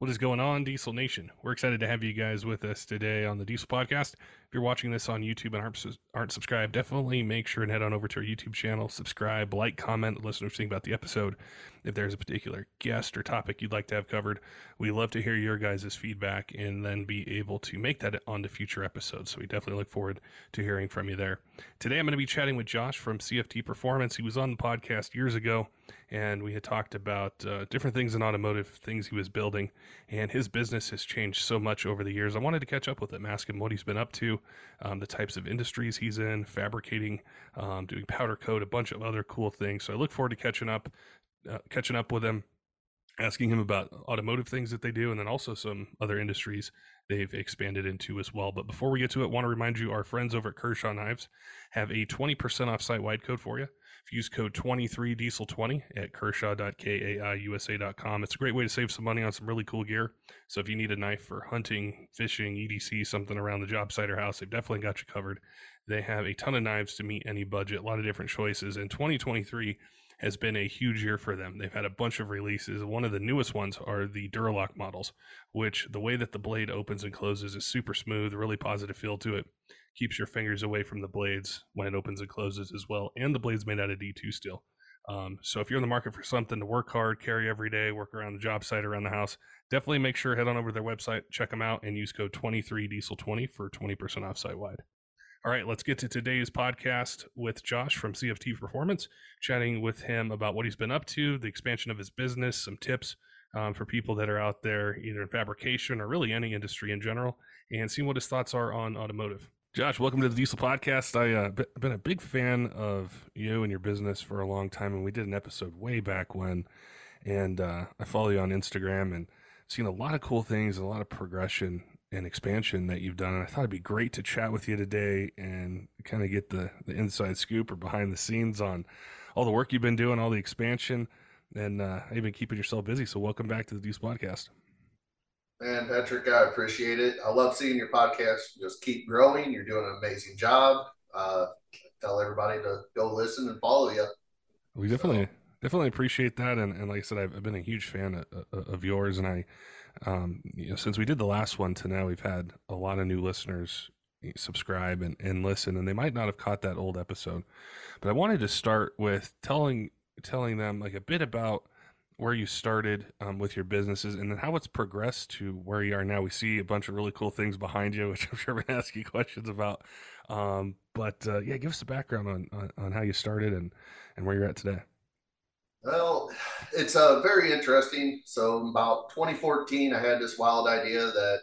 What is going on, Diesel Nation? We're excited to have you guys with us today on the Diesel Podcast. If you're watching this on YouTube and aren't, aren't subscribed, definitely make sure and head on over to our YouTube channel, subscribe, like, comment, us know what you think about the episode. If there's a particular guest or topic you'd like to have covered, we love to hear your guys' feedback and then be able to make that onto future episodes. So we definitely look forward to hearing from you there. Today I'm going to be chatting with Josh from CFT Performance. He was on the podcast years ago and we had talked about uh, different things in automotive, things he was building, and his business has changed so much over the years. I wanted to catch up with him, ask him what he's been up to, um, the types of industries he's in, fabricating, um, doing powder coat, a bunch of other cool things. So I look forward to catching up, uh, catching up with him, asking him about automotive things that they do, and then also some other industries they've expanded into as well. But before we get to it, I want to remind you our friends over at Kershaw Knives have a 20% off site wide code for you. If you use code 23diesel20 at kershaw.kaiusa.com, it's a great way to save some money on some really cool gear. So if you need a knife for hunting, fishing, EDC, something around the job site or house, they've definitely got you covered. They have a ton of knives to meet any budget, a lot of different choices. And 2023 has been a huge year for them. They've had a bunch of releases. One of the newest ones are the Duralock models, which the way that the blade opens and closes is super smooth, really positive feel to it keeps your fingers away from the blades when it opens and closes as well. And the blade's made out of D2 steel. Um, so if you're in the market for something to work hard, carry every day, work around the job site, around the house, definitely make sure head on over to their website, check them out, and use code 23diesel20 for 20% off site wide. All right, let's get to today's podcast with Josh from CFT Performance, chatting with him about what he's been up to, the expansion of his business, some tips um, for people that are out there, either in fabrication or really any industry in general, and seeing what his thoughts are on automotive. Josh, welcome to the Diesel Podcast. I've uh, been a big fan of you and your business for a long time, and we did an episode way back when. And uh, I follow you on Instagram and seen a lot of cool things, and a lot of progression and expansion that you've done. And I thought it'd be great to chat with you today and kind of get the, the inside scoop or behind the scenes on all the work you've been doing, all the expansion, and uh, even keeping yourself busy. So, welcome back to the Diesel Podcast. Man, Patrick, I appreciate it. I love seeing your podcast. Just keep growing. You're doing an amazing job. Uh, tell everybody to go listen and follow you. We definitely so. definitely appreciate that. And, and like I said, I've, I've been a huge fan of, of, yours. And I, um, you know, since we did the last one to now, we've had a lot of new listeners subscribe and, and listen, and they might not have caught that old episode. But I wanted to start with telling telling them like a bit about where you started um, with your businesses and then how it's progressed to where you are now. We see a bunch of really cool things behind you, which I'm sure we're going to ask you questions about. Um, but uh, yeah, give us the background on, on, on, how you started and, and where you're at today. Well, it's uh, very interesting. So, about 2014, I had this wild idea that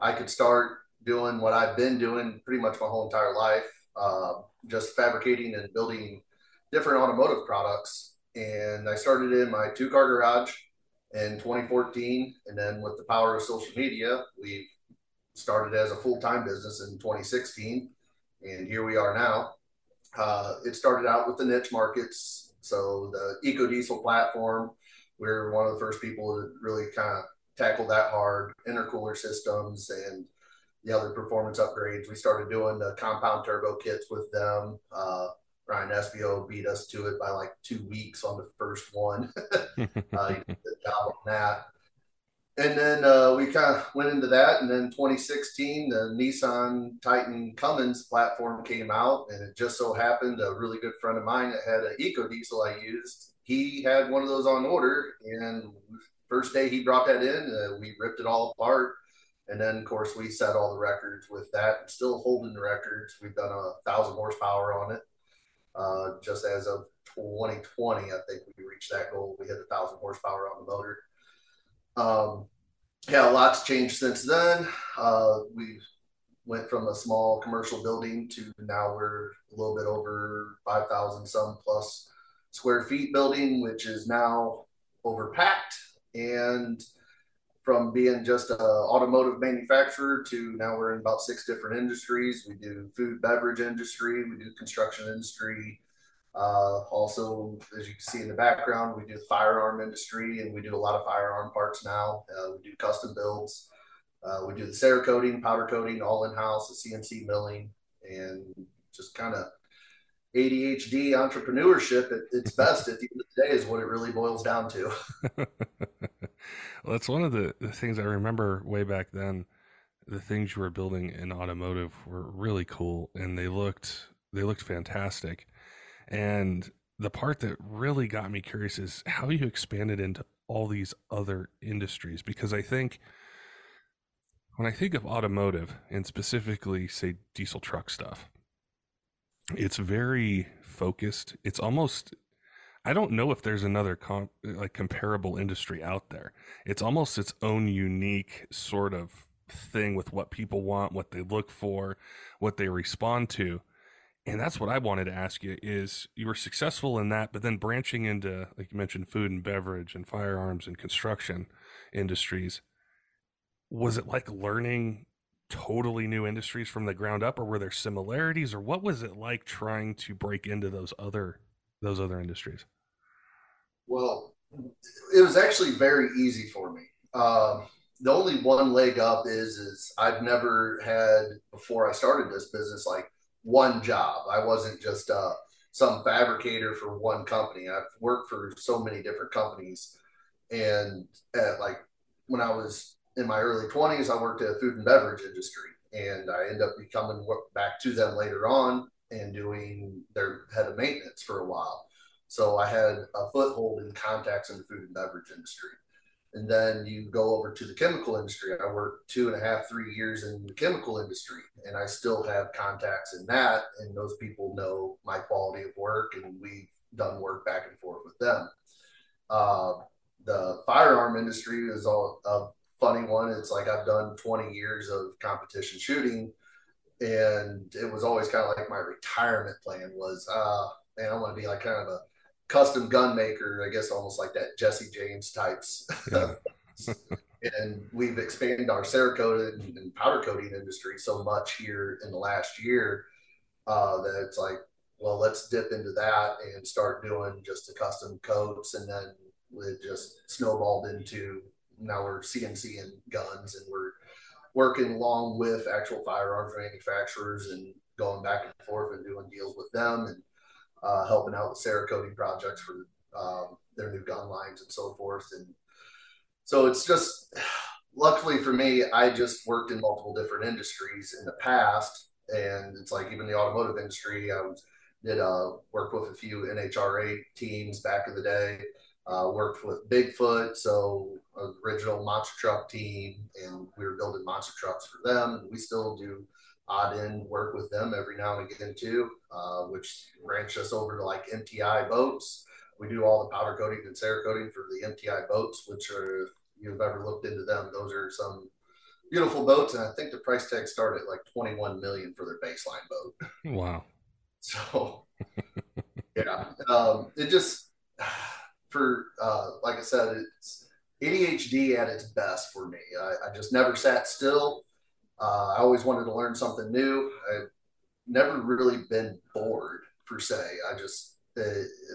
I could start doing what I've been doing pretty much my whole entire life, uh, just fabricating and building different automotive products and I started in my two car garage in 2014. And then with the power of social media, we've started as a full time business in 2016. And here we are now. Uh, it started out with the niche markets. So the EcoDiesel platform, we are one of the first people to really kind of tackle that hard. Intercooler systems and the other performance upgrades. We started doing the compound turbo kits with them. Uh, Ryan Espio beat us to it by like two weeks on the first one. uh, he did job on that. And then uh, we kind of went into that. And then 2016, the Nissan Titan Cummins platform came out. And it just so happened a really good friend of mine that had an Eco Diesel I used, he had one of those on order. And first day he brought that in, uh, we ripped it all apart, And then, of course, we set all the records with that and still holding the records. We've done a thousand horsepower on it. Uh, just as of 2020, I think we reached that goal. We hit a thousand horsepower on the motor. Um, yeah, a lot's changed since then. Uh, we went from a small commercial building to now we're a little bit over 5,000 some plus square feet building, which is now overpacked. And from being just an automotive manufacturer to now we're in about six different industries. We do food, beverage industry, we do construction industry. Uh, also, as you can see in the background, we do the firearm industry and we do a lot of firearm parts now. Uh, we do custom builds. Uh, we do the Cerakoting, powder coating, all in house, the CNC milling, and just kind of ADHD entrepreneurship at its best at the end of the day is what it really boils down to. well, that's one of the, the things I remember way back then. The things you were building in automotive were really cool, and they looked they looked fantastic. And the part that really got me curious is how you expanded into all these other industries because I think when I think of automotive and specifically say diesel truck stuff, it's very focused. It's almost I don't know if there's another like comparable industry out there. It's almost its own unique sort of thing with what people want, what they look for, what they respond to. And that's what I wanted to ask you is you were successful in that, but then branching into like you mentioned food and beverage and firearms and construction industries. Was it like learning totally new industries from the ground up or were there similarities or what was it like trying to break into those other those other industries well it was actually very easy for me um, the only one leg up is is i've never had before i started this business like one job i wasn't just uh, some fabricator for one company i've worked for so many different companies and at like when i was in my early 20s, I worked at food and beverage industry, and I ended up becoming back to them later on and doing their head of maintenance for a while. So I had a foothold in contacts in the food and beverage industry. And then you go over to the chemical industry. I worked two and a half, three years in the chemical industry, and I still have contacts in that. And those people know my quality of work, and we've done work back and forth with them. Uh, the firearm industry is all of funny one. It's like I've done 20 years of competition shooting, and it was always kind of like my retirement plan was, uh, man, I want to be like kind of a custom gun maker, I guess almost like that Jesse James types. Yeah. and we've expanded our Cerakote and powder coating industry so much here in the last year uh, that it's like, well, let's dip into that and start doing just the custom coats, and then it just snowballed into now we're CNC and guns, and we're working along with actual firearms manufacturers and going back and forth and doing deals with them and uh, helping out with Cerakoting projects for um, their new gun lines and so forth. And so it's just, luckily for me, I just worked in multiple different industries in the past. And it's like even the automotive industry, I was, did uh, work with a few NHRA teams back in the day. Uh, worked with Bigfoot, so original monster truck team, and we were building monster trucks for them. We still do odd end work with them every now and again too, uh, which branched us over to like MTI boats. We do all the powder coating and Cerakoting for the MTI boats, which are if you've ever looked into them, those are some beautiful boats, and I think the price tag started at like 21 million for their baseline boat. Wow. So yeah, um, it just for uh, like I said, it's ADHD at its best for me. I, I just never sat still. Uh, I always wanted to learn something new. I've never really been bored per se. I just uh,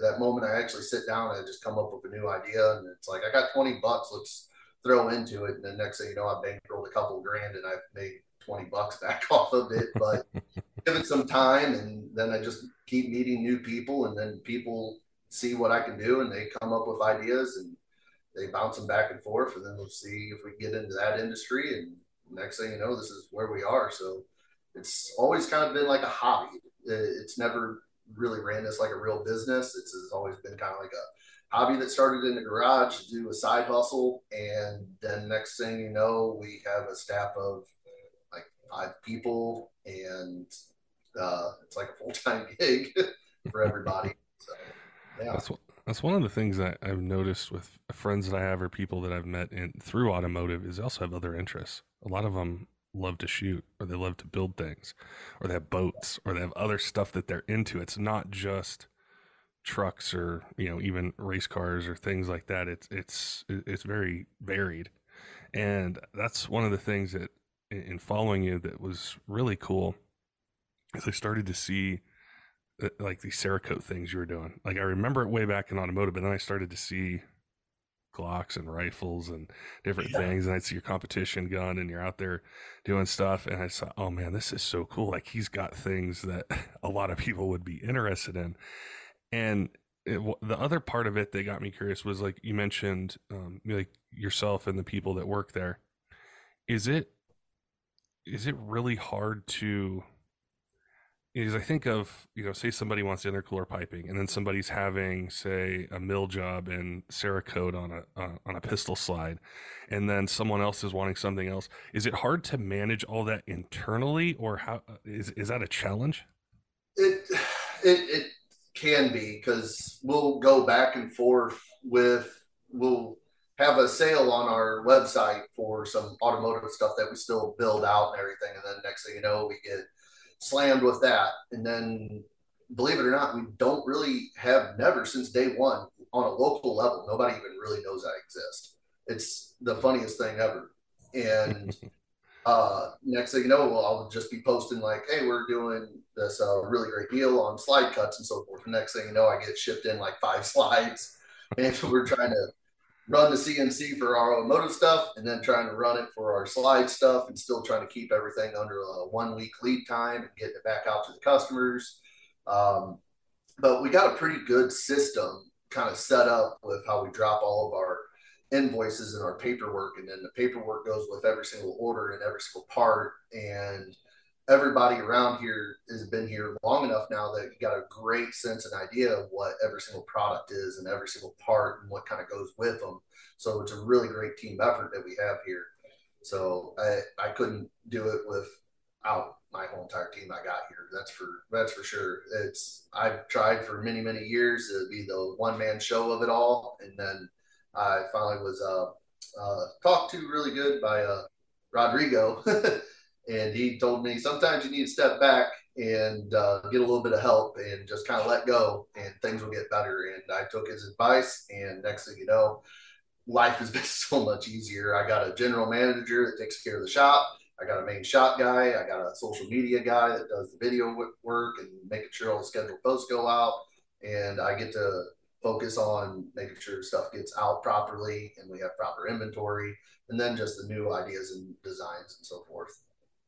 that moment I actually sit down, I just come up with a new idea, and it's like I got twenty bucks. Let's throw into it, and the next thing you know, I bankrolled a couple grand, and I've made twenty bucks back off of it. But give it some time, and then I just keep meeting new people, and then people see what I can do, and they come up with ideas and they bounce them back and forth, and then we'll see if we get into that industry. And next thing you know, this is where we are. So it's always kind of been like a hobby. It's never really ran as like a real business. It's, it's always been kind of like a hobby that started in the garage to do a side hustle. And then next thing you know, we have a staff of like five people and uh, it's like a full time gig for everybody. So, yeah. That's, that's one of the things that I've noticed with friends that I have or people that I've met in through automotive is they also have other interests. A lot of them love to shoot or they love to build things or they have boats or they have other stuff that they're into. It's not just trucks or, you know, even race cars or things like that. It's it's it's very varied. And that's one of the things that in following you that was really cool is I started to see like these Cerakote things you were doing. Like I remember it way back in automotive, but then I started to see Glocks and rifles and different yeah. things, and I'd see your competition gun, and you're out there doing stuff, and I thought, oh man, this is so cool. Like he's got things that a lot of people would be interested in, and it, the other part of it that got me curious was like you mentioned, um, like yourself and the people that work there. Is it is it really hard to is I think of, you know, say somebody wants intercooler piping and then somebody's having, say, a mill job in Cerakote on a, uh, on a pistol slide and then someone else is wanting something else. Is it hard to manage all that internally or how is, is that a challenge? It, it, it can be because we'll go back and forth with, we'll have a sale on our website for some automotive stuff that we still build out and everything. And then next thing you know, we get slammed with that. And then, believe it or not, we don't really have never since day one on a local level. Nobody even really knows I exist. It's the funniest thing ever. And uh, next thing you know, well, I'll just be posting like, "Hey, we're doing this uh, really great deal on slide cuts and so forth." The next thing you know, I get shipped in like five slides, and we're trying to run the CNC for our automotive stuff and then trying to run it for our slide stuff and still trying to keep everything under a one week lead time and getting it back out to the customers. Um, but we got a pretty good system kind of set up with how we drop all of our invoices and our paperwork. And then the paperwork goes with every single order and every single part. And everybody around here has been here long enough now that you got a great sense and idea of what every single product is and every single part and what kind of goes with them. So it's a really great team effort that we have here. So I, I couldn't do it without my whole entire team I got here. That's for that's for sure. It's I've tried for many many years to be the one man show of it all, and then I finally was uh, uh, talked to really good by uh, Rodrigo and he told me sometimes you need to step back and uh, get a little bit of help and just kind of let go and things will get better. And i took his advice and next thing you know life has been so much easier. I got a general manager that takes care of the shop. I got a main shop guy. I got a social media guy that does the video work and making sure all the scheduled posts go out. And i get to focus on making sure stuff gets out properly and we have proper inventory and then just the new ideas and designs and so forth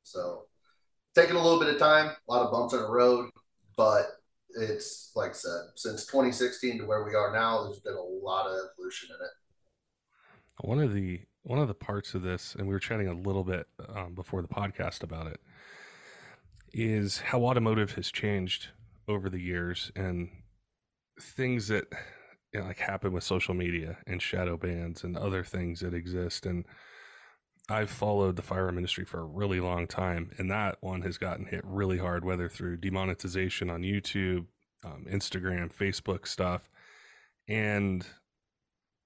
so taking a little bit of time, a lot of bumps in the road, but it's like I said, since 2016 to where we are now, there's been a lot of evolution in it. One of the one of the parts of this, and we were chatting a little bit um, before the podcast about it, is how automotive has changed over the years and things that you know, like happen with social media and shadow bans and other things that exist and I've followed the firearm industry for a really long time, and that one has gotten hit really hard, whether through demonetization on YouTube, um, Instagram, Facebook stuff. And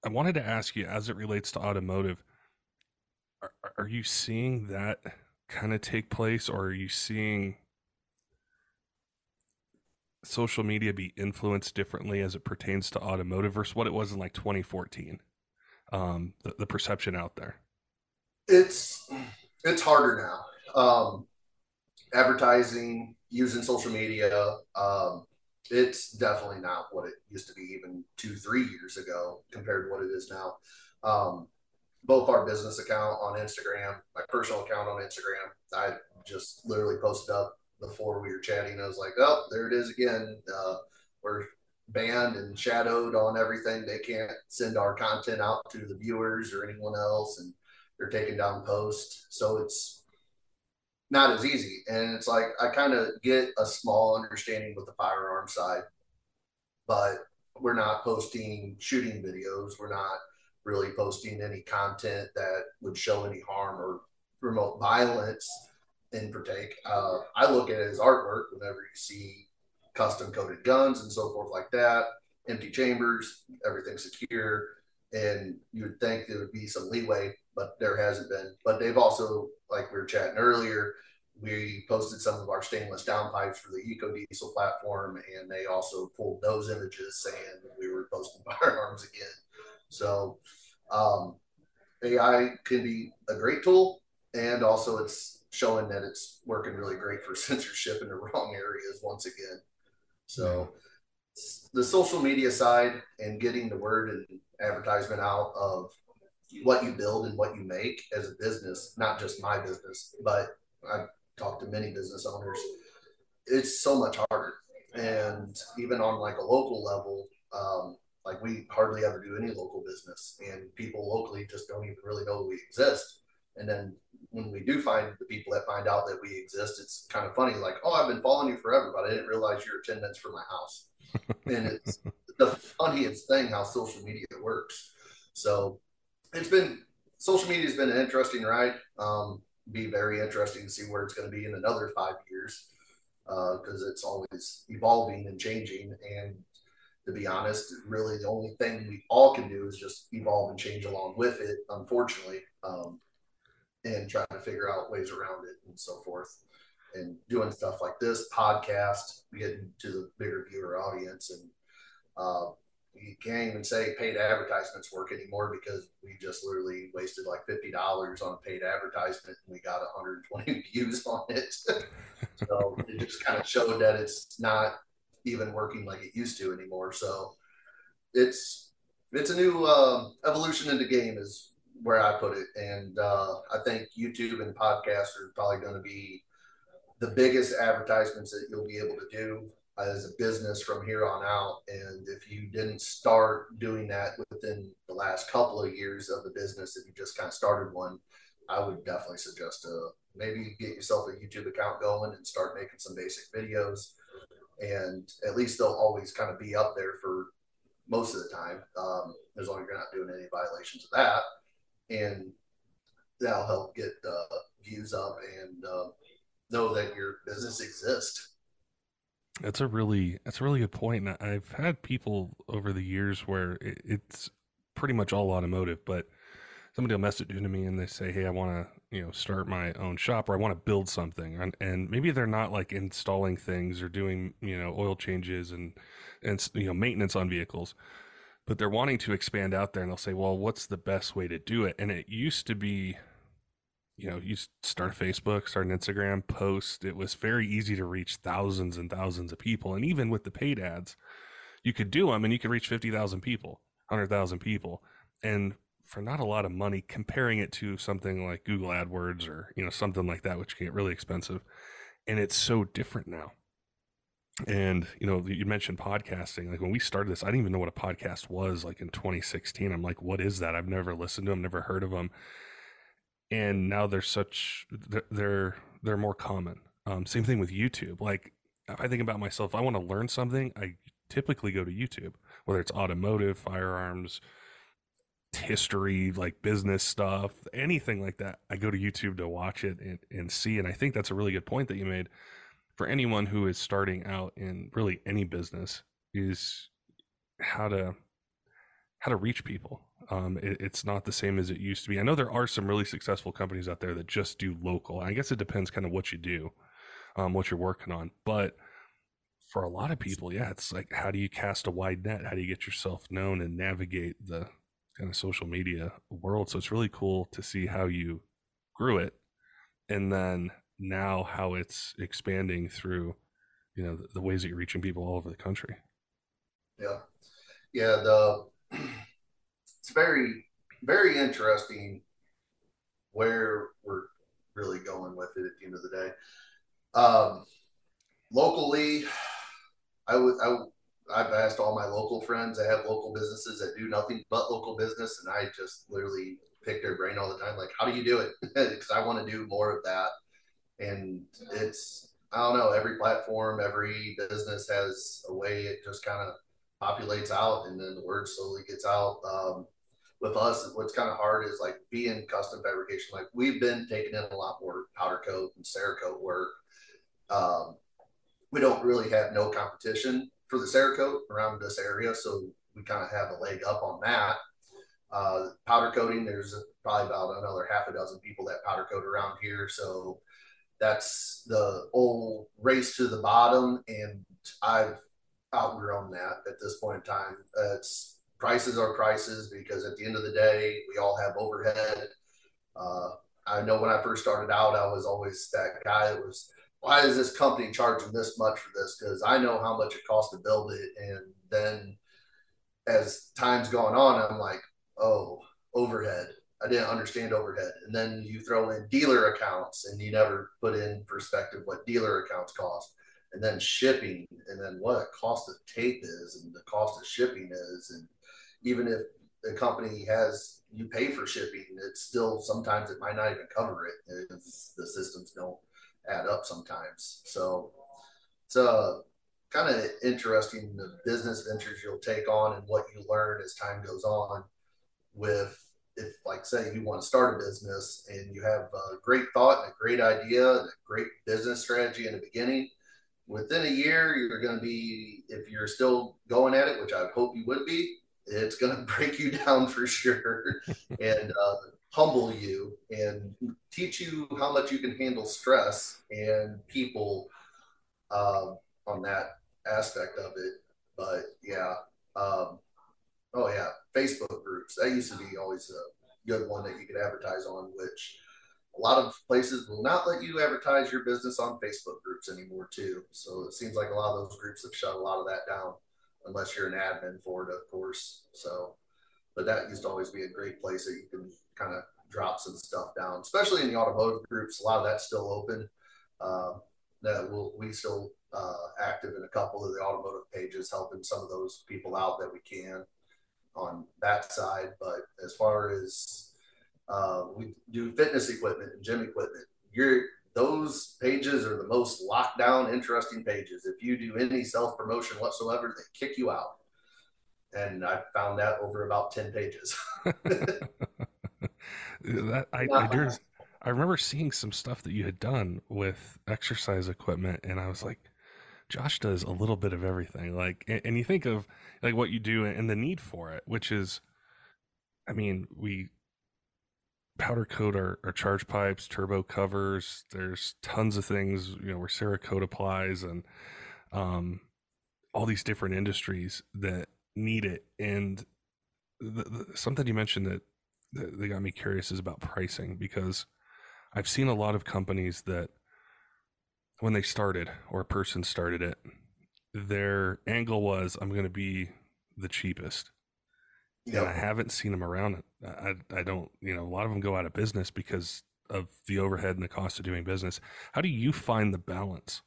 I wanted to ask you, as it relates to automotive, are, are you seeing that kind of take place, or are you seeing social media be influenced differently as it pertains to automotive versus what it was in like 2014? Um, the, the perception out there it's it's harder now. Um, advertising, using social media, um, it's definitely not what it used to be even two, three years ago compared to what it is now. Um, both our business account on Instagram, my personal account on Instagram, I just literally posted up before we were chatting. I was like, oh, there it is again. Uh, we're banned and shadowed on everything. They can't send our content out to the viewers or anyone else. And they're taking down posts. So it's not as easy. And it's like I kind of get a small understanding with the firearm side, but we're not posting shooting videos. We're not really posting any content that would show any harm or promote violence in partake. Uh, I look at it as artwork whenever you see custom coated guns and so forth like that, empty chambers, everything secure. And you would think there would be some leeway, but there hasn't been. But they've also, like we were chatting earlier, we posted some of our stainless downpipes for the EcoDiesel platform, and they also pulled those images saying we were posting firearms again. So um, AI can be a great tool, and also it's showing that it's working really great for censorship in the wrong areas once again. So the social media side and getting the word and advertisement out of what you build and what you make as a business, not just my business, but I've talked to many business owners. It's so much harder. And even on like a local level, um, like we hardly ever do any local business and people locally just don't even really know we exist. And then when we do find the people that find out that we exist, it's kind of funny, like, oh, I've been following you forever, but I didn't realize you're 10 minutes from my house. and it's the funniest thing how social media works. So it's been social media has been an interesting ride. Um, be very interesting to see where it's going to be in another five years because uh, it's always evolving and changing. And to be honest, really the only thing we all can do is just evolve and change along with it, unfortunately, um, and trying to figure out ways around it and so forth. And doing stuff like this podcast, getting to the bigger viewer audience and uh, you can't even say paid advertisements work anymore because we just literally wasted like fifty dollars on a paid advertisement and we got 120 views on it. so it just kind of showed that it's not even working like it used to anymore. So it's it's a new uh, evolution in the game is where I put it, and uh, I think YouTube and podcasts are probably going to be the biggest advertisements that you'll be able to do as a business from here on out. And if you didn't start doing that within the last couple of years of the business, if you just kind of started one, I would definitely suggest to maybe get yourself a YouTube account going and start making some basic videos. And at least they'll always kind of be up there for most of the time, um, as long as you're not doing any violations of that. And that'll help get the views up and uh, know that your business exists. That's a really that's a really good point. And I've had people over the years where it's pretty much all automotive, but somebody will message to me and they say, "Hey, I want to you know start my own shop or I want to build something," and, and maybe they're not like installing things or doing you know oil changes and and you know maintenance on vehicles, but they're wanting to expand out there and they'll say, "Well, what's the best way to do it?" And it used to be you know, you start a Facebook, start an Instagram post. It was very easy to reach thousands and thousands of people. And even with the paid ads, you could do them and you could reach 50,000 people, 100,000 people. And for not a lot of money, comparing it to something like Google AdWords or, you know, something like that, which can get really expensive. And it's so different now. And, you know, you mentioned podcasting. Like when we started this, I didn't even know what a podcast was like in 2016. I'm like, what is that? I've never listened to them, never heard of them and now they're such they're they're more common. Um, same thing with YouTube. Like if I think about myself, I want to learn something. I typically go to YouTube, whether it's automotive, firearms, history, like business stuff, anything like that. I go to YouTube to watch it and, and see. And I think that's a really good point that you made for anyone who is starting out in really any business is how to how to reach people um, it, it's not the same as it used to be. I know there are some really successful companies out there that just do local. I guess it depends kind of what you do, um, what you're working on. But for a lot of people, yeah, it's like how do you cast a wide net? How do you get yourself known and navigate the kind of social media world? So it's really cool to see how you grew it, and then now how it's expanding through, you know, the, the ways that you're reaching people all over the country. Yeah, yeah. The it's very very interesting where we're really going with it at the end of the day. Um, locally, I would I I've asked all my local friends. I have local businesses that do nothing but local business, and I just literally pick their brain all the time. Like, how do you do it? Because I want to do more of that. And it's I don't know. Every platform, every business has a way it just kind of populates out, and then the word slowly gets out. Um, with us, what's kind of hard is like being custom fabrication. Like we've been taking in a lot more powder coat and Cerakote work. Um, we don't really have no competition for the Cerakote around this area, so we kind of have a leg up on that. Uh, powder coating, there's probably about another half a dozen people that powder coat around here, so that's the old race to the bottom, and I've outgrown that at this point in time. it's prices are prices because at the end of the day, we all have overhead. Uh, I know when I first started out, I was always that guy that was, why is this company charging this much for this? Because I know how much it costs to build it. And then as time's gone on, I'm like, oh, overhead. I didn't understand overhead. And then you throw in dealer accounts and you never put in perspective what dealer accounts cost. And then shipping, and then what cost of tape is, and the cost of shipping is. And even if the company has you pay for shipping, it's still sometimes it might not even cover it because the systems don't add up sometimes. So it's a uh, kind of interesting the business ventures you'll take on and what you learn as time goes on with if like say you want to start a business and you have a great thought and a great idea and a great business strategy in the beginning within a year you're going to be if you're still going at it which i hope you would be it's going to break you down for sure and uh, humble you and teach you how much you can handle stress and people uh, on that aspect of it. But yeah um, Oh yeah, Facebook groups. That used to be always a good one that you could advertise on, which a lot of places will not let you advertise your business on Facebook groups anymore too. So it seems like a lot of those groups have shut a lot of that down, unless you're an admin for it, of course. So, but that used to always be a great place that you can kind of drop some stuff down, especially in the automotive groups. A lot of that's still open. Uh, that will we still uh, active in a couple of the automotive pages, helping some of those people out that we can on that side. But as far as uh, we do fitness equipment and gym equipment, you're those pages are the most locked down, interesting pages. If you do any self promotion whatsoever, they kick you out. And I found that over about 10 pages. that I, I, I remember seeing some stuff that you had done with exercise equipment, and I was like, Josh does a little bit of everything. Like, and, you think of like what you do and the need for it, which is, I mean, we powder coat our, our charge pipes, turbo covers. There's tons of things, you know, where Cerakote applies and um, all these different industries that need it. And the, the, something you mentioned that, that, that got me curious is about pricing because I've seen a lot of companies that when they started or a person started it, their angle was I'm going to be the cheapest. Yep. And I haven't seen them around. Uh, I, I don't, you know, a lot of them go out of business because of the overhead and the cost of doing business. How do you find the balance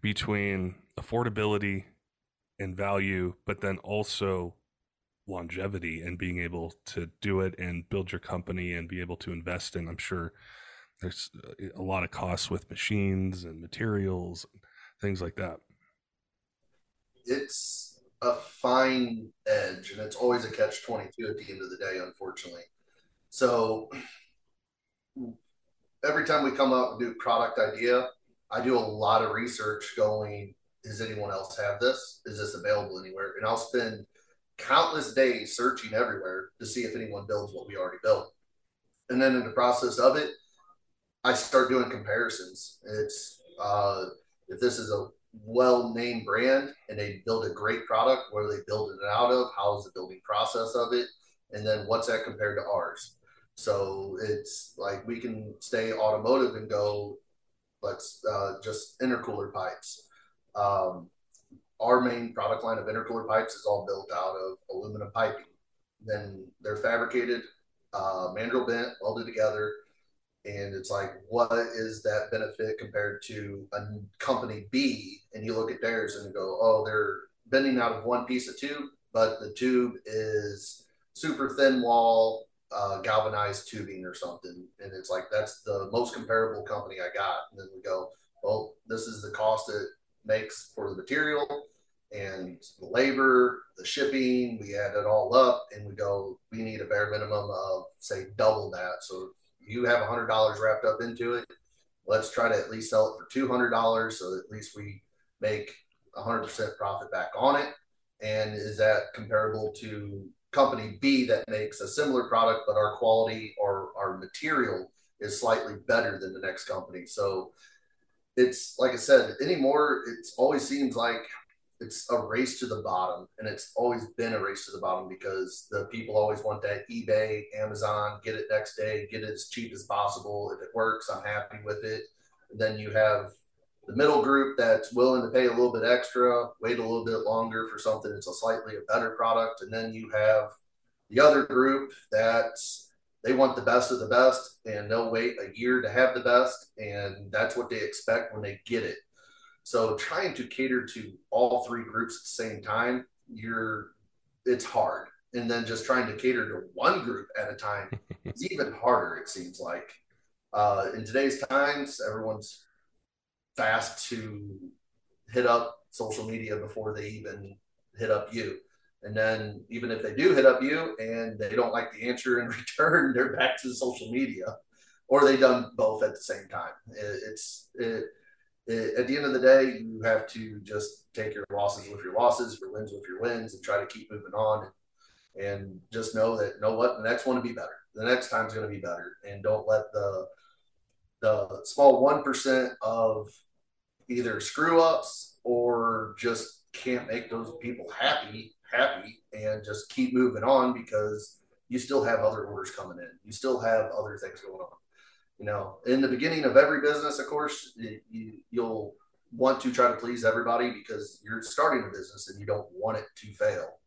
between affordability and value, but then also longevity and being able to do it and build your company and be able to invest in? I'm sure there's uh, a lot of costs with machines and materials, and things like that. It's a fine edge, and it's always a catch 22 at the end of the day, unfortunately. So every time we come up with a new product idea, I do a lot of research going, does anyone else have this? Is this available anywhere? And I'll spend countless days searching everywhere to see if anyone builds what we already built. And then in the process of it, I start doing comparisons. It's uh, if this is a well named brand and they build a great product, where are they building it out of? How is the building process of it? And then what's that compared to ours? So it's like we can stay automotive and go, let's uh, just intercooler pipes. Um, our main product line of intercooler pipes is all built out of aluminum piping. Then they're fabricated, uh, mandrel bent, welded together and it's like what is that benefit compared to a company b? And you look at theirs and go oh they're bending out of one piece of tube but the tube is super thin wall uh, galvanized tubing or something. And it's like that's the most comparable company i got. And then we go well this is the cost it makes for the material and the labor, the shipping, we add it all up and we go, we need a bare minimum of say double that. So you have a hundred dollars wrapped up into it. Let's try to at least sell it for two hundred dollars, so at least we make a hundred percent profit back on it. And is that comparable to company B that makes a similar product, but our quality or our material is slightly better than the next company? So it's like I said, anymore, it always seems like it's a race to the bottom and it's always been a race to the bottom because the people always want that ebay amazon get it next day get it as cheap as possible. If it works i'm happy with it. And then you have the middle group that's willing to pay a little bit extra wait a little bit longer for something that's a slightly a better product. And then you have the other group that's they want the best of the best and they'll wait a year to have the best. And that's what they expect when they get it so trying to cater to all three groups at the same time, you're it's hard. And then just trying to cater to one group at a time is even harder, it seems like. Uh, in today's times, everyone's fast to hit up social media before they even hit up you. And then even if they do hit up you and they don't like the answer in return, they're back to the social media, or they done both at the same time. It, it's it, at the end of the day, you have to just take your losses with your losses, your wins with your wins, and try to keep moving on. And, and just know that, know what, the next one will be better. The next time's going to be better. And don't let the the small one percent of either screw ups or just can't make those people happy happy and just keep moving on because you still have other orders coming in. You still have other things going on you know, in the beginning of every business, of course, you, you'll want to try to please everybody because you're starting a business and you don't want it to fail.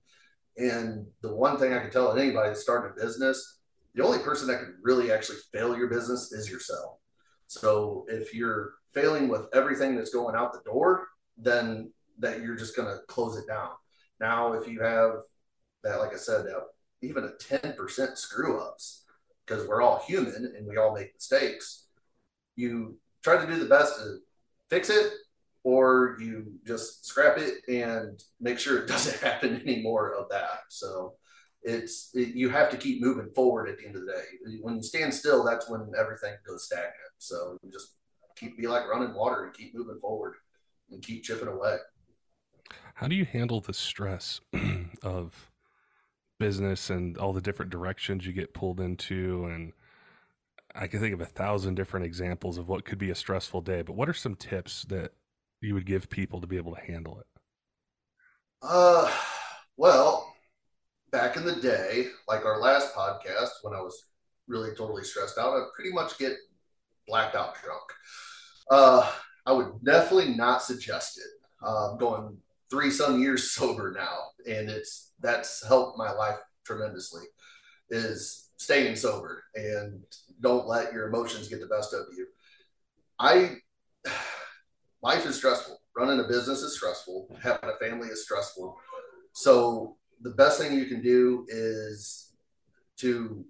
And the one thing I can tell anybody that's starting a business, the only person that can really actually fail your business is yourself. So if you're failing with everything that's going out the door, then that you're just going to close it down. Now, if you have that, like I said, even a 10% screw ups, because we're all human and we all make mistakes. You try to do the best to fix it, or you just scrap it and make sure it doesn't happen anymore of that. So it's it, you have to keep moving forward at the end of the day. When you stand still, that's when everything goes stagnant. So you just keep be like running water and keep moving forward and keep chipping away. How do you handle the stress of business and all the different directions you get pulled into and I can think of a thousand different examples of what could be a stressful day, but what are some tips that you would give people to be able to handle it? Uh, well, back in the day, like our last podcast, when I was really totally stressed out, I pretty much get blacked out drunk. Uh, I would definitely not suggest it. Uh, going three some years sober now, and it's that's helped my life tremendously. Is staying sober and don't let your emotions get the best of you. I life is stressful. Running a business is stressful. Having a family is stressful. So the best thing you can do is to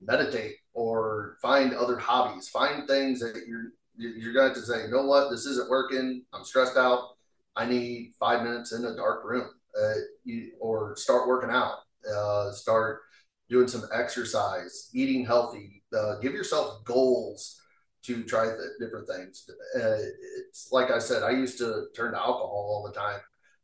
meditate or find other hobbies. Find things that you're you're going to say, you know what, this isn't working. I'm stressed out. I need five minutes in a dark room, uh, you, or start working out, uh, start doing some exercise, eating healthy. Uh, give yourself goals to try the different things. Uh, it's like I said, I used to turn to alcohol all the time,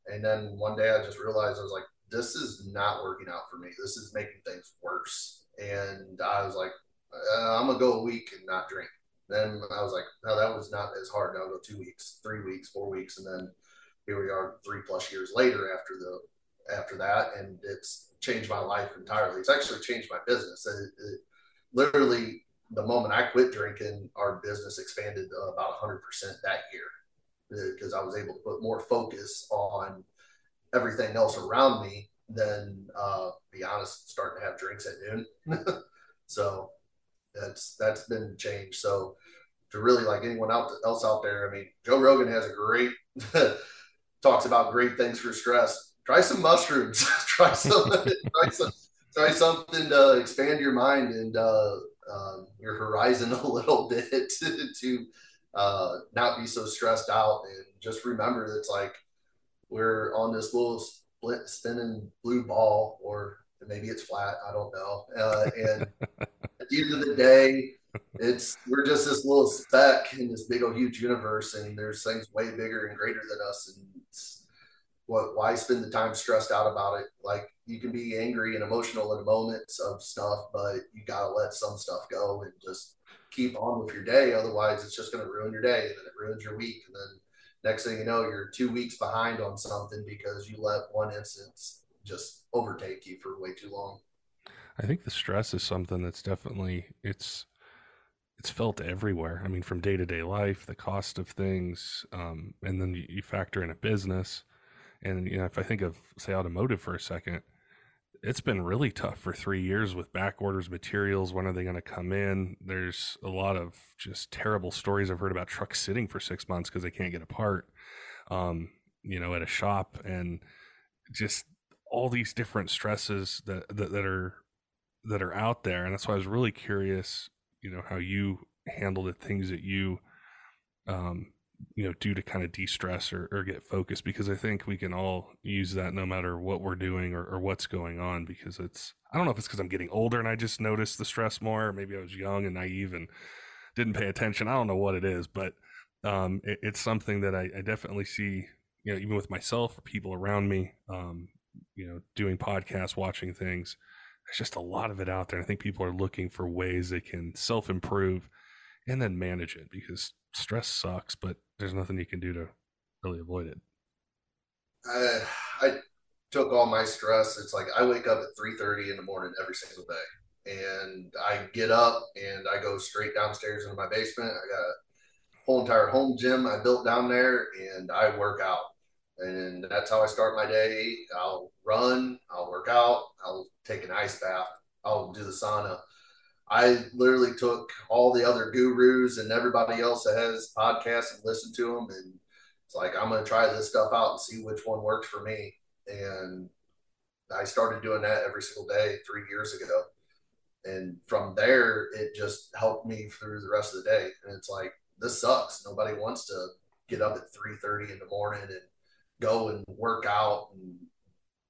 and then one day I just realized I was like, this is not working out for me. This is making things worse, and I was like, uh, I'm gonna go a week and not drink. Then I was like, no, that was not as hard. Now go two weeks, three weeks, four weeks, and then here we are three plus years later after the after that and it's changed my life entirely. It's actually changed my business. It, it, literally the moment i quit drinking our business expanded about 100% that year because i was able to put more focus on everything else around me than uh, be honest starting to have drinks at noon. So that's that's been changed so to really like anyone else out there i mean joe rogan has a great talks about great things for stress. Try some mushrooms. try some. try some. Try something to expand your mind and uh, uh, your horizon a little bit to uh, not be so stressed out. And just remember, it's like we're on this little split spinning blue ball, or maybe it's flat. I don't know. Uh, and at the end of the day, it's we're just this little speck in this big old huge universe, and there's things way bigger and greater than us. And what why spend the time stressed out about it? Like you can be angry and emotional in moments of stuff, but you gotta let some stuff go and just keep on with your day. Otherwise, it's just gonna ruin your day, and then it ruins your week, and then next thing you know, you're two weeks behind on something because you let one instance just overtake you for way too long. I think the stress is something that's definitely it's it's felt everywhere. I mean, from day to day life, the cost of things, um, and then you, you, factor in a business. And you know, if I think of say automotive for a second, it's been really tough for three years with back orders, materials. When are they going to come in? There's a lot of just terrible stories I've heard about trucks sitting for six months because they can't get a part. Um, you know, at a shop, and just all these different stresses that, that that are that are out there. And that's why I was really curious you know how you handle the things that you um you know do to kind of de-stress or, or get focused because i think we can all use that no matter what we're doing or, or what's going on because it's i don't know if it's because i'm getting older and i just notice the stress more maybe i was young and naive and didn't pay attention i don't know what it is but um, it, it's something that I, I, definitely see you know even with myself or people around me um, you know doing podcasts watching things there's just a lot of it out there. I think people are looking for ways they can self improve and then manage it because stress sucks, but there's nothing you can do to really avoid it. I, I took all my stress. It's like I wake up at 3:30 in the morning every single day, and I get up and I go straight downstairs into my basement. I got a whole entire home gym I built down there, and I work out and that's how I start my day. I'll run, I'll work out, I'll take an ice bath, I'll do the sauna. I literally took all the other gurus and everybody else that has podcasts and listened to them, and it's like I'm going to try this stuff out and see which one works for me. And I started doing that every single day three years ago, and from there it just helped me through the rest of the day. And it's like this sucks. Nobody wants to get up at three thirty in the morning and go and work out and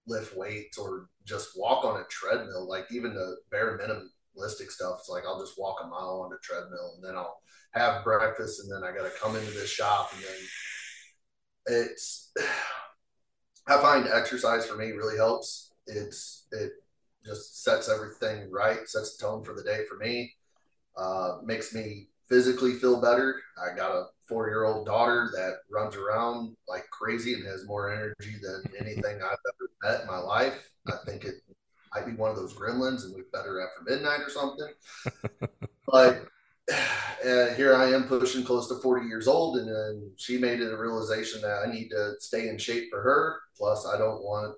lift weights or just walk on a treadmill. Like even the bare minimalistic stuff, it's like I'll just walk a mile on a treadmill and then I'll have breakfast and then I got to come into this shop and then it's. I find exercise for me really helps. It's it just sets everything right, sets the tone for the day for me. Uh, makes me physically feel better. I got a four year old daughter that runs around like crazy and has more energy than anything I've ever met in my life. I think it might be one of those gremlins and we better after midnight or something. but uh, here I am pushing close to 40 years old, and then she made it a realization that I need to stay in shape for her. Plus, I don't want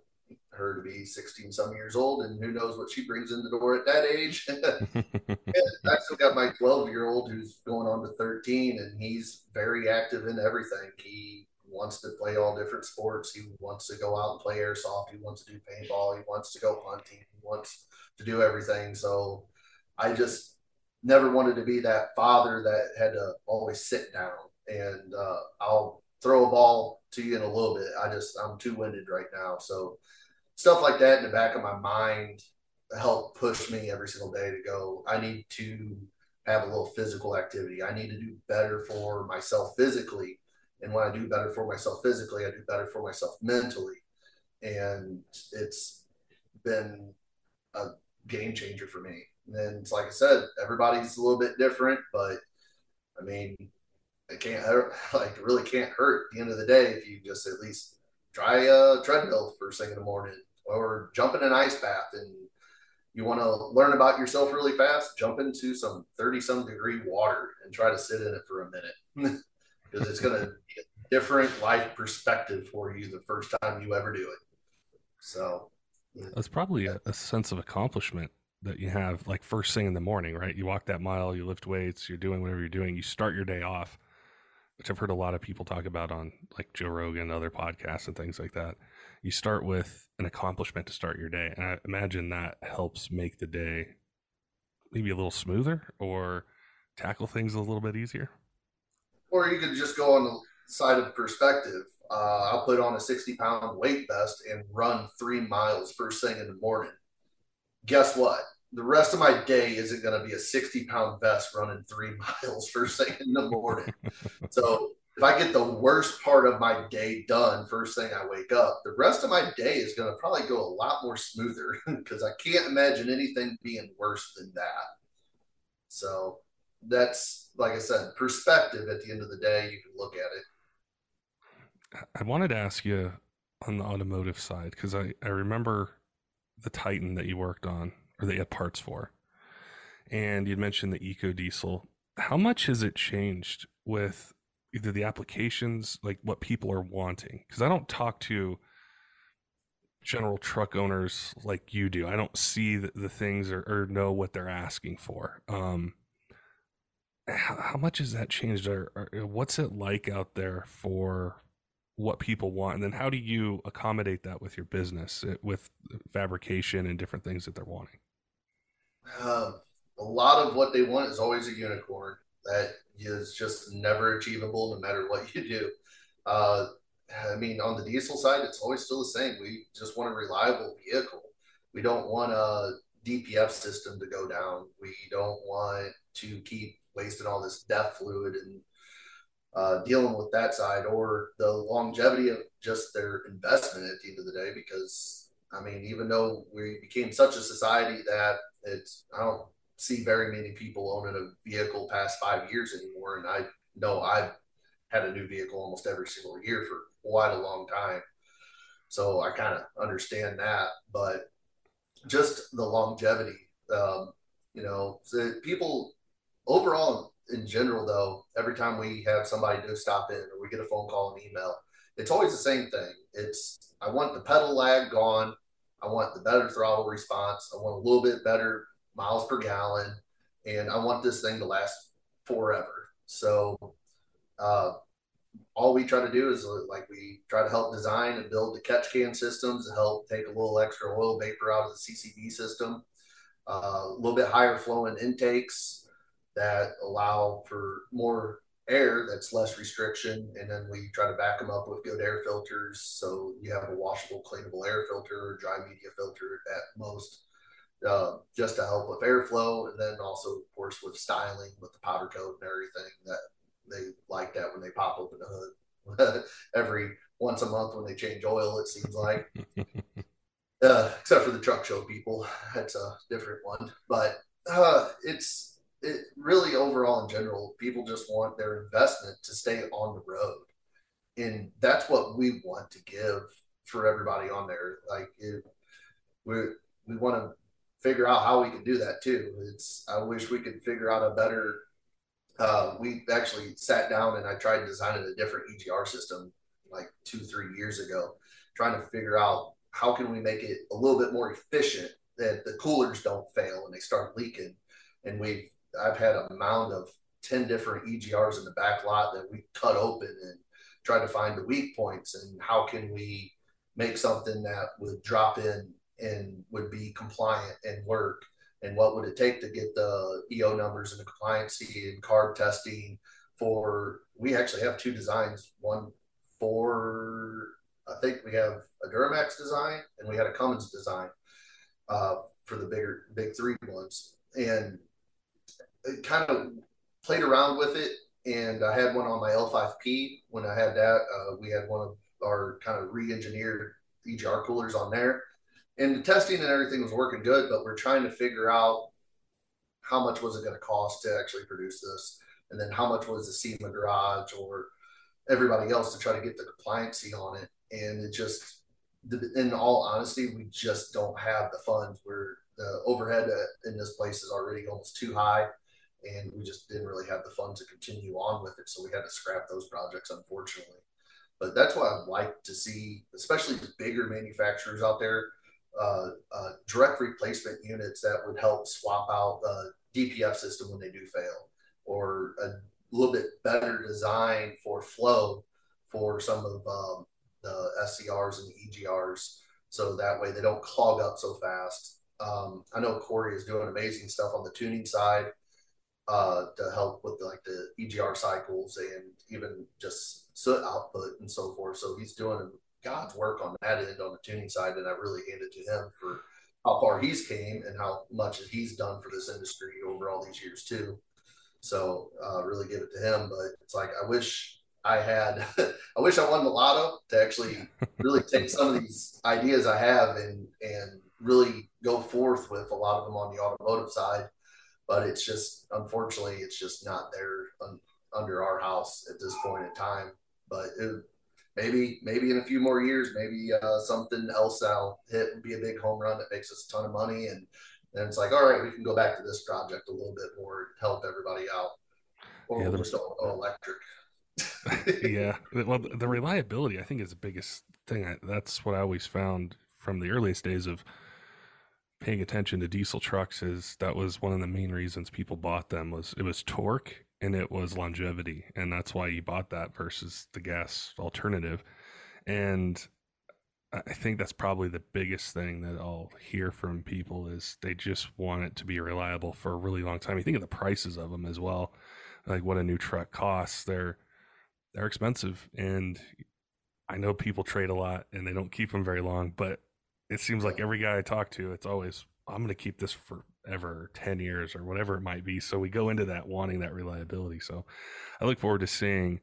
her to be 16 some years old and who knows what she brings in the door at that age i still got my 12 year old who's going on to 13 and he's very active in everything he wants to play all different sports. He wants to go out and play airsoft. He wants to do paintball. He wants to go hunting. He wants to do everything. So i just never wanted to be that father that had to always sit down. And uh, i'll throw a ball to you in a little bit. I just i'm too winded right now. So stuff like that in the back of my mind help push me every single day to go. I need to have a little physical activity. I need to do better for myself physically and when i do better for myself physically i do better for myself mentally. And it's been a game changer for me. And it's like i said everybody's a little bit different but i mean it can't like really can't hurt at the end of the day if you just at least try a treadmill first thing in the morning or jump in an ice bath and you want to learn about yourself really fast, jump into some 30 some degree water and try to sit in it for a minute because it's going to be a different life perspective for you the first time you ever do it. So that's probably a, a sense of accomplishment that you have like first thing in the morning, right? You walk that mile, you lift weights, you're doing whatever you're doing, you start your day off, which I've heard a lot of people talk about on like Joe Rogan, other podcasts and things like that you start with an accomplishment to start your day. And I imagine that helps make the day maybe a little smoother or tackle things a little bit easier. Or you could just go on the side of perspective. uh, I'll put on a 60 pound weight vest and run three miles first thing in the morning. Guess what? The rest of my day isn't going to be a 60 pound vest running three miles first thing in the morning. so if I get the worst part of my day done first thing I wake up, the rest of my day is going to probably go a lot more smoother because I can't imagine anything being worse than that. So that's, like I said, perspective at the end of the day, you can look at it. I wanted to ask you on the automotive side because I, I remember the Titan that you worked on or that you had parts for. And you'd mentioned the eco diesel. How much has it changed with either the applications, like what people are wanting. Because I don't talk to general truck owners like you do. I don't see the, the things or, or, know what they're asking for. Um, how, much has that changed? Or, or what's it like out there for what people want? And then how do you accommodate that with your business, eh, with fabrication and different things that they're wanting? Um, a lot of what they want is always a unicorn that is just never achievable no matter what you do. Uh, I mean, on the diesel side, it's always still the same. We just want a reliable vehicle. We don't want a DPF system to go down. We don't want to keep wasting all this DEF fluid and uh, dealing with that side or the longevity of just their investment at the end of the day. Because, I mean, even though we became such a society that it's, I don't see very many people owning a vehicle past five years anymore. And I know I've had a new vehicle almost every single year for quite a long time. So I kind of understand that. But just the longevity, um, you know, so people overall in general, though, every time we have somebody do a stop in or we get a phone call and email, it's always the same thing. It's I want the pedal lag gone. I want the better throttle response. I want a little bit better miles per gallon, and I want this thing to last forever. So, uh, all we try to do is uh, like we try to help design and build the catch can systems to help take a little extra oil vapor out of the CCV system, uh, a little bit higher flowing intakes that allow for more air that's less restriction and then we try to back them up with good air filters so you have a washable cleanable air filter or dry media filter at most uh, just to help with airflow, and then also, of course, with styling with the powder coat and everything that they like that when they pop open the hood every once a month when they change oil. It seems like, uh, except for the truck show people, that's a different one. But uh, it's it really overall in general, people just want their investment to stay on the road, and that's what we want to give for everybody on there. Like it, we we want to figure out how we can do that too. It's I wish we could figure out a better. Uh, we actually sat down and I tried designing a different EGR system like two three years ago, trying to figure out how can we make it a little bit more efficient that the coolers don't fail and they start leaking. And we've I've had a mound of ten different EGRs in the back lot that we cut open and tried to find the weak points and how can we make something that would drop in and would be compliant and work? And what would it take to get the EO numbers and the compliancy and CARB testing for we actually have two designs. One for I think we have a Duramax design and we had a Cummins design uh, for the bigger big three ones. And kind of played around with it and I had one on my L5P when I had that uh, we had one of our kind of re-engineered EGR coolers on there and the testing and everything was working good, but we're trying to figure out how much was it going to cost to actually produce this, and then how much was the SEMA garage or everybody else to try to get the compliancy on it. And it just, in all honesty, we just don't have the funds. Where the overhead in this place is already almost too high, and we just didn't really have the funds to continue on with it. So we had to scrap those projects, unfortunately. But that's what I'd like to see, especially the bigger manufacturers out there uh, uh, direct replacement units that would help swap out the DPF system when they do fail, or a little bit better design for flow for some of um, the SCRs and the EGRs, so that way they don't clog up so fast. Um, I know Corey is doing amazing stuff on the tuning side uh, to help with like the EGR cycles, and even just soot output and so forth. So he's doing God's work on that end on the tuning side, and I really hand it to him for how far he's came and how much he's done for this industry over all these years too. So uh, really give it to him. But it's like I wish I had, I wish I won the lotto to actually really take some of these ideas I have and and really go forth with a lot of them on the automotive side. But it's just unfortunately it's just not there un, under our house at this point in time. But it, maybe maybe in a few more years, maybe uh, something else that'll hit and be a big home run that makes us a ton of money, and then it's like, all right, we can go back to this project a little bit more and help everybody out, or yeah, we'll just go electric. yeah, well, the reliability I think is the biggest thing. That's what I always found from the earliest days of paying attention to diesel trucks. Is that was one of the main reasons people bought them was it was torque and it was longevity. And that's why you bought that versus the gas alternative. And i think that's probably the biggest thing that i'll hear from people is they just want it to be reliable for a really long time. You think of the prices of them as well. Like what a new truck costs. They're they're expensive. And i know people trade a lot and they don't keep them very long but it seems like every guy i talk to it's always i'm going to keep this for ever 10 years or whatever it might be. So we go into that wanting that reliability. So i look forward to seeing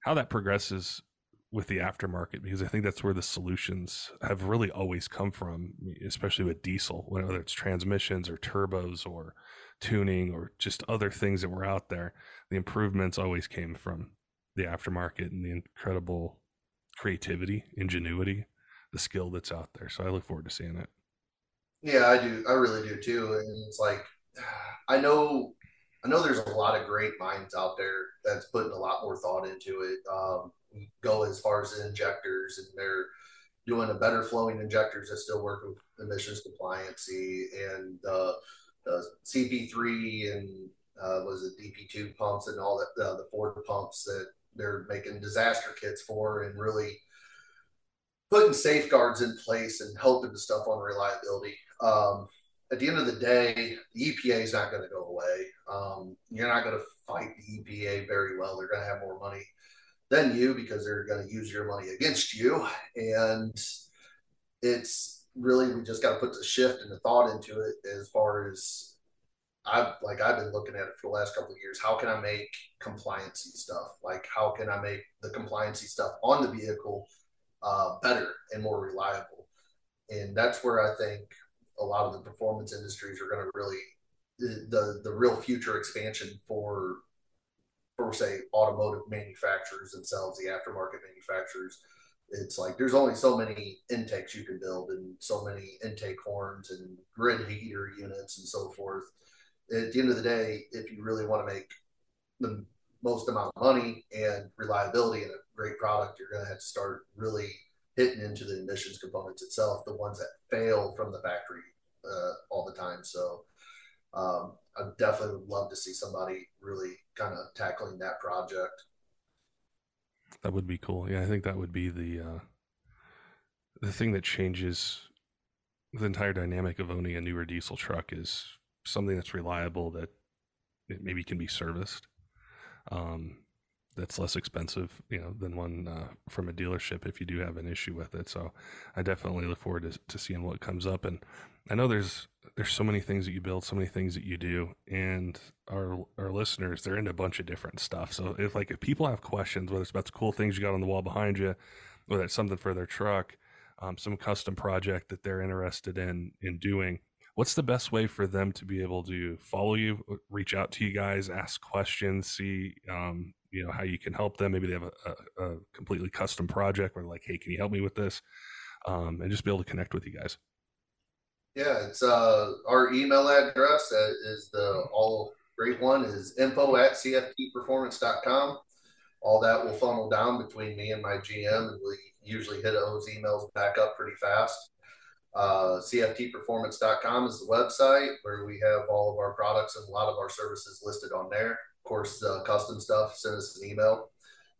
how that progresses with the aftermarket because i think that's where the solutions have really always come from especially with diesel whether it's transmissions or turbos or tuning or just other things that were out there. The improvements always came from the aftermarket and the incredible creativity ingenuity the skill that's out there so i look forward to seeing it yeah, I do. I really do too. And it's like, I know, I know there's a lot of great minds out there that's putting a lot more thought into it. Um, go as far as the injectors, and they're doing a better flowing injectors that still work with emissions compliancy and uh, the CP3 and uh, was it DP2 pumps and all that, uh, the Ford pumps that they're making disaster kits for, and really putting safeguards in place and helping the stuff on reliability um, at the end of the day, the EPA is not going to go away. Um, you're not going to fight the EPA very well. They're going to have more money than you because they're going to use your money against you. And it's really, we just got to put the shift and the thought into it as far as I've like, I've been looking at it for the last couple of years. How can I make compliancy stuff? Like, how can I make the compliancy stuff on the vehicle uh, better and more reliable? And that's where I think a lot of the performance industries are going to really the the real future expansion for for say automotive manufacturers themselves, the aftermarket manufacturers. It's like there's only so many intakes you can build and so many intake horns and grid heater units and so forth. At the end of the day, if you really want to make the most amount of money and reliability in a great product, you're going to have to start really hitting into the emissions components itself, the ones that fail from the factory uh, all the time. So um, I definitely would love to see somebody really kind of tackling that project. That would be cool. Yeah, I think that would be the uh, the thing that changes the entire dynamic of owning a newer diesel truck is something that's reliable that it maybe can be serviced. Um, that's less expensive, you know, than one uh, from a dealership if you do have an issue with it. So I definitely look forward to, to seeing what comes up. And I know there's there's so many things that you build, so many things that you do, and our our listeners they're into a bunch of different stuff. So if like if people have questions, whether it's about the cool things you got on the wall behind you, whether it's something for their truck, um, some custom project that they're interested in in doing, what's the best way for them to be able to follow you, reach out to you guys, ask questions, see um, you know how you can help them. Maybe they have a, a, a completely custom project where like hey can you help me with this? Um, and just be able to connect with you guys. Yeah it's uh our email address is the all great one is info at cftperformance.com all that will funnel down between me and my gm and we usually hit those emails back up pretty fast. Uh, cftperformance.com is the website where we have all of our products and a lot of our services listed on there of course, uh, custom stuff, send us an email.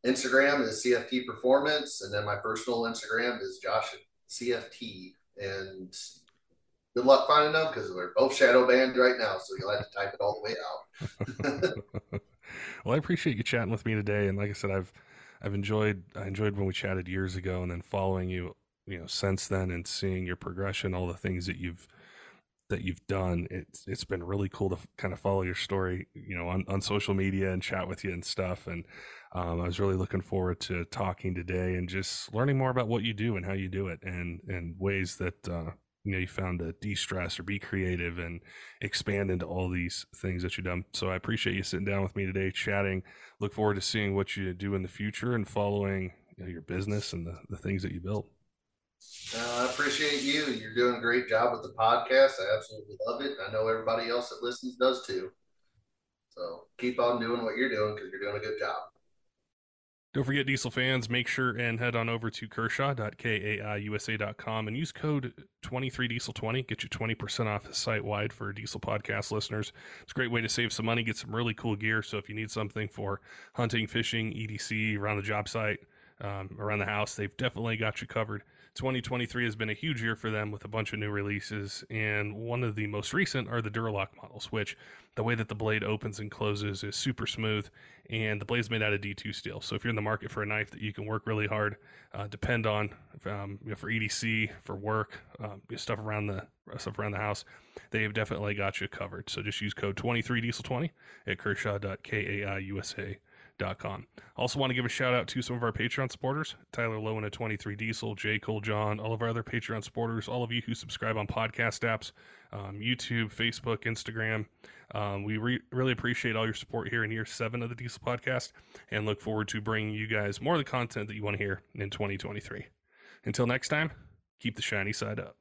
Instagram is CFT Performance, and then my personal Instagram is Josh CFT. And good luck finding them because we're both shadow banned right now, so you'll have to type it all the way out. Well, I appreciate you chatting with me today, and like I said, I've I've enjoyed I enjoyed when we chatted years ago, and then following you, you know, since then, and seeing your progression, all the things that you've that you've done. It's it's been really cool to kind of follow your story, you know, on, on social media and chat with you and stuff. And um, I was really looking forward to talking today and just learning more about what you do and how you do it, and and ways that uh, you know you found to de-stress or be creative and expand into all these things that you've done so i appreciate you sitting down with me today chatting look forward to seeing what you do in the future and following you know, your business and the, the things that you build uh, i appreciate you you're doing a great job with the podcast i absolutely love it i know everybody else that listens does too so keep on doing what you're doing because you're doing a good job don't forget, diesel fans, make sure and head on over to kershaw.kaiusa.com and use code 23diesel20. Get you 20% off site wide for diesel podcast listeners. It's a great way to save some money, get some really cool gear. So if you need something for hunting, fishing, EDC, around the job site, um, around the house, they've definitely got you covered. 2023 has been a huge year for them with a bunch of new releases, and one of the most recent are the Duralock models, which the way that the blade opens and closes is super smooth, and the blade's made out of D2 steel. So if you're in the market for a knife that you can work really hard, uh, depend on um, you know, for EDC, for work, um, stuff around the stuff around the house, they've definitely got you covered. So just use code 23diesel20 at kershaw.kaiusa.com Com. Also, want to give a shout out to some of our Patreon supporters Tyler Lowen at 23 Diesel, J. Cole John, all of our other Patreon supporters, all of you who subscribe on podcast apps, um, YouTube, Facebook, Instagram. Um, we re- really appreciate all your support here in year seven of the Diesel Podcast and look forward to bringing you guys more of the content that you want to hear in 2023. Until next time, keep the shiny side up.